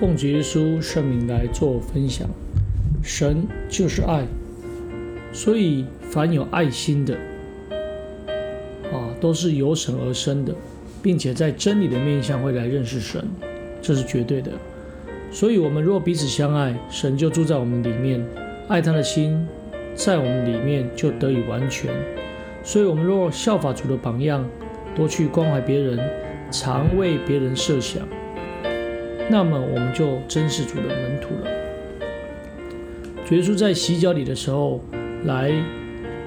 奉主耶稣圣名来做分享。神就是爱，所以凡有爱心的，啊，都是由神而生的，并且在真理的面向会来认识神，这是绝对的。所以，我们若彼此相爱，神就住在我们里面，爱他的心在我们里面就得以完全。所以，我们若效法主的榜样，多去关怀别人，常为别人设想。那么我们就真是主的门徒了。主耶稣在洗脚礼的时候，来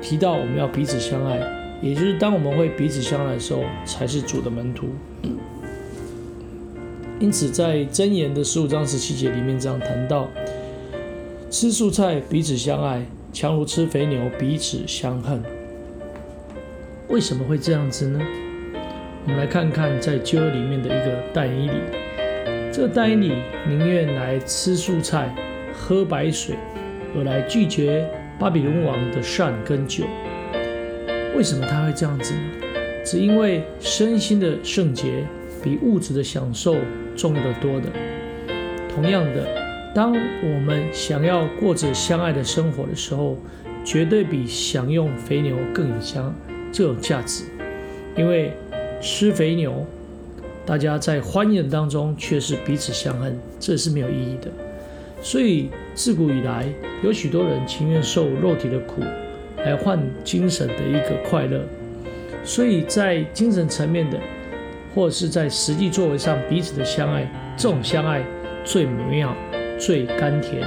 提到我们要彼此相爱，也就是当我们会彼此相爱的时候，才是主的门徒。因此，在箴言的十五章十七节里面这样谈到：吃素菜彼此相爱，强如吃肥牛彼此相恨。为什么会这样子呢？我们来看看在旧约里面的一个但以理。这个但以理宁愿来吃素菜、喝白水，而来拒绝巴比伦王的善跟酒。为什么他会这样子呢？只因为身心的圣洁比物质的享受重要得多的。同样的，当我们想要过着相爱的生活的时候，绝对比享用肥牛更有香，更有价值。因为吃肥牛。大家在欢宴当中却是彼此相恨，这是没有意义的。所以自古以来，有许多人情愿受肉体的苦，来换精神的一个快乐。所以在精神层面的，或是在实际作为上彼此的相爱，这种相爱最美妙、最甘甜。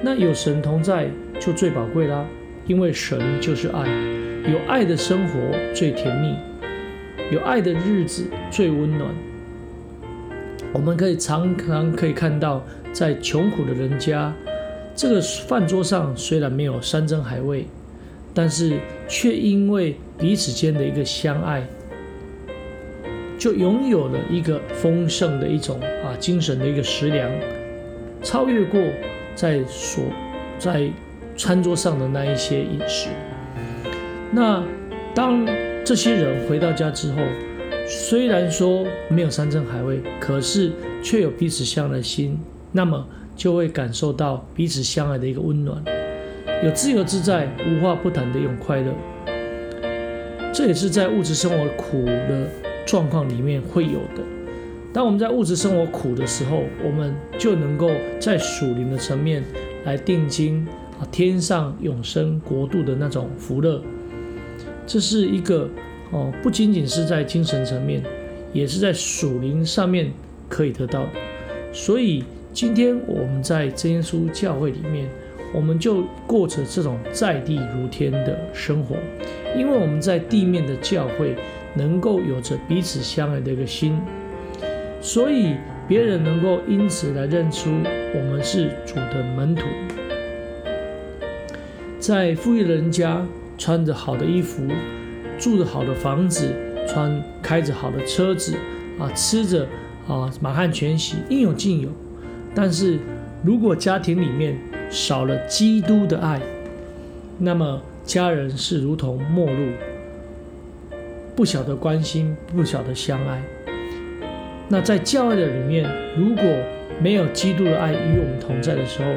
那有神同在就最宝贵啦，因为神就是爱，有爱的生活最甜蜜。有爱的日子最温暖。我们可以常常可以看到，在穷苦的人家，这个饭桌上虽然没有山珍海味，但是却因为彼此间的一个相爱，就拥有了一个丰盛的一种啊精神的一个食粮，超越过在所在餐桌上的那一些饮食。那当。这些人回到家之后，虽然说没有山珍海味，可是却有彼此相爱的心，那么就会感受到彼此相爱的一个温暖，有自由自在、无话不谈的一种快乐。这也是在物质生活苦的状况里面会有的。当我们在物质生活苦的时候，我们就能够在属灵的层面来定睛啊，天上永生国度的那种福乐。这是一个哦，不仅仅是在精神层面，也是在属灵上面可以得到的。所以今天我们在真耶稣教会里面，我们就过着这种在地如天的生活，因为我们在地面的教会能够有着彼此相爱的一个心，所以别人能够因此来认出我们是主的门徒，在富裕人家。穿着好的衣服，住着好的房子，穿开着好的车子，啊，吃着啊满汉全席，应有尽有。但是如果家庭里面少了基督的爱，那么家人是如同陌路，不晓得关心，不晓得相爱。那在教会的里面，如果没有基督的爱与我们同在的时候，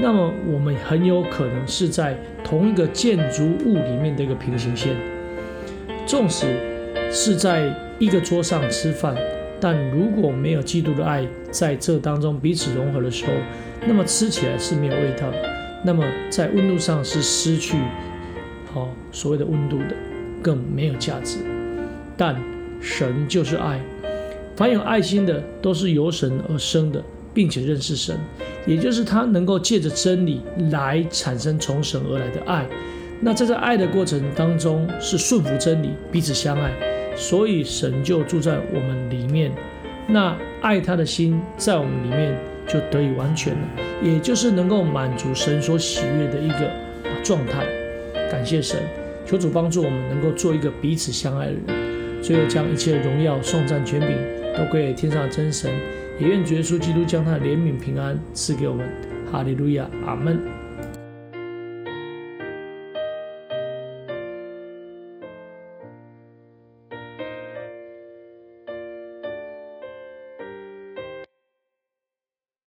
那么我们很有可能是在同一个建筑物里面的一个平行线，纵使是在一个桌上吃饭，但如果没有基督的爱在这当中彼此融合的时候，那么吃起来是没有味道，那么在温度上是失去好所谓的温度的，更没有价值。但神就是爱，凡有爱心的都是由神而生的。并且认识神，也就是他能够借着真理来产生从神而来的爱。那在这爱的过程当中，是顺服真理，彼此相爱，所以神就住在我们里面。那爱他的心在我们里面就得以完全了，也就是能够满足神所喜悦的一个状态。感谢神，求主帮助我们能够做一个彼此相爱的人，最后将一切荣耀、颂赞、权柄都归给天上的真神。也愿主耶稣基督将他的怜悯平安赐给我们，哈利路亚，阿门。